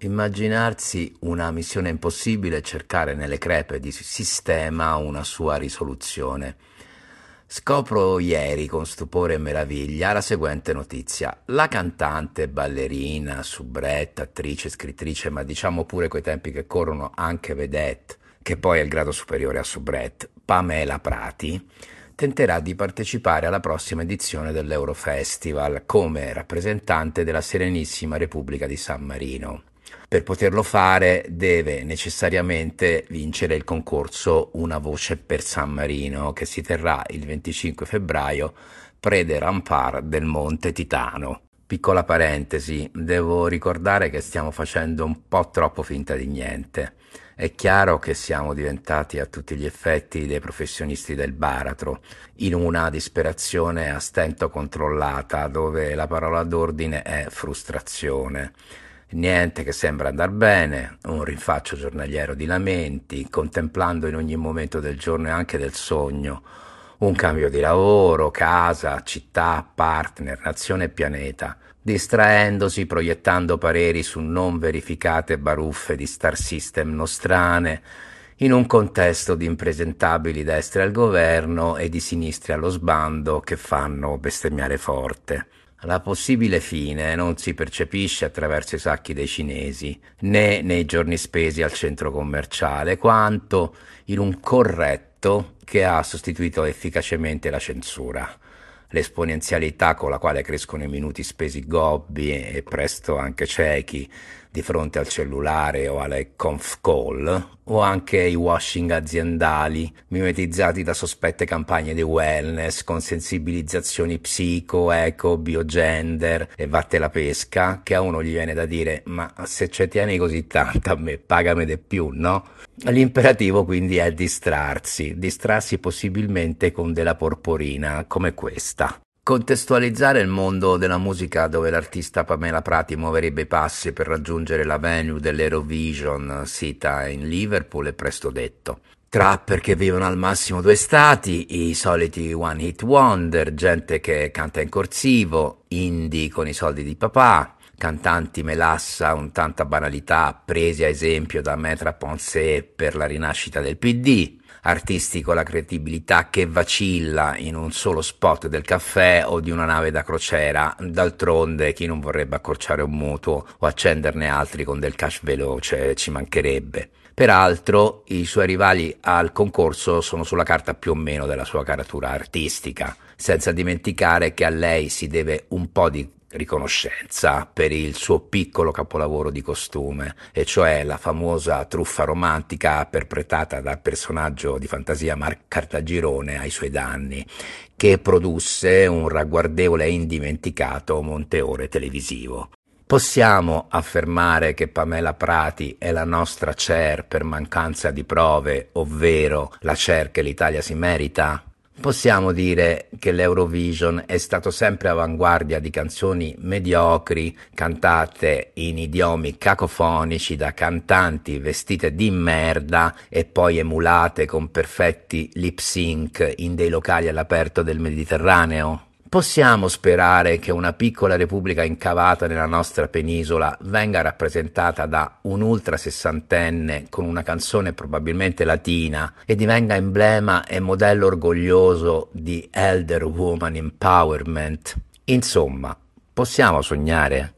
Immaginarsi una missione impossibile e cercare nelle crepe di sistema una sua risoluzione. Scopro ieri con stupore e meraviglia la seguente notizia. La cantante, ballerina, soubrette, attrice, scrittrice, ma diciamo pure coi tempi che corrono anche vedette, che poi è il grado superiore a soubrette, Pamela Prati, tenterà di partecipare alla prossima edizione dell'Eurofestival come rappresentante della Serenissima Repubblica di San Marino. Per poterlo fare deve necessariamente vincere il concorso Una voce per San Marino che si terrà il 25 febbraio prede Rampar del Monte Titano. Piccola parentesi, devo ricordare che stiamo facendo un po' troppo finta di niente. È chiaro che siamo diventati a tutti gli effetti dei professionisti del baratro, in una disperazione a stento controllata dove la parola d'ordine è frustrazione. Niente che sembra andar bene, un rinfaccio giornaliero di lamenti, contemplando in ogni momento del giorno e anche del sogno un cambio di lavoro, casa, città, partner, nazione e pianeta, distraendosi, proiettando pareri su non verificate baruffe di star system nostrane, in un contesto di impresentabili destre al governo e di sinistri allo sbando che fanno bestemmiare forte. La possibile fine non si percepisce attraverso i sacchi dei cinesi, né nei giorni spesi al centro commerciale, quanto in un corretto che ha sostituito efficacemente la censura. L'esponenzialità con la quale crescono i minuti spesi gobbi e presto anche ciechi di fronte al cellulare o alle conf call, o anche i washing aziendali, mimetizzati da sospette campagne di wellness con sensibilizzazioni psico, eco, biogender e vatte la pesca, che a uno gli viene da dire ma se ci tieni così tanto a me pagami di più, no? L'imperativo quindi è distrarsi, distrarsi possibilmente con della porporina come questa. Contestualizzare il mondo della musica dove l'artista Pamela Prati muoverebbe i passi per raggiungere la venue dell'Eurovision sita in Liverpool è presto detto. Trapper che vivono al massimo due stati, i soliti one hit wonder, gente che canta in corsivo, indie con i soldi di papà, cantanti melassa un tanta banalità presi a esempio da Metra Ponce per la rinascita del PD, artisti con la credibilità che vacilla in un solo spot del caffè o di una nave da crociera. D'altronde, chi non vorrebbe accorciare un mutuo o accenderne altri con del cash veloce, ci mancherebbe. Peraltro, i suoi rivali al concorso sono sulla carta più o meno della sua caratura artistica, senza dimenticare che a lei si deve un po' di riconoscenza per il suo piccolo capolavoro di costume, e cioè la famosa truffa romantica perpetrata dal personaggio di fantasia Marc Cartagirone ai suoi danni, che produsse un ragguardevole e indimenticato monteore televisivo. Possiamo affermare che Pamela Prati è la nostra Cher per mancanza di prove, ovvero la Cher che l'Italia si merita? Possiamo dire che l'Eurovision è stato sempre avanguardia di canzoni mediocri cantate in idiomi cacofonici da cantanti vestite di merda e poi emulate con perfetti lip sync in dei locali all'aperto del Mediterraneo? Possiamo sperare che una piccola repubblica incavata nella nostra penisola venga rappresentata da un ultra sessantenne con una canzone probabilmente latina e divenga emblema e modello orgoglioso di elder woman empowerment? Insomma, possiamo sognare?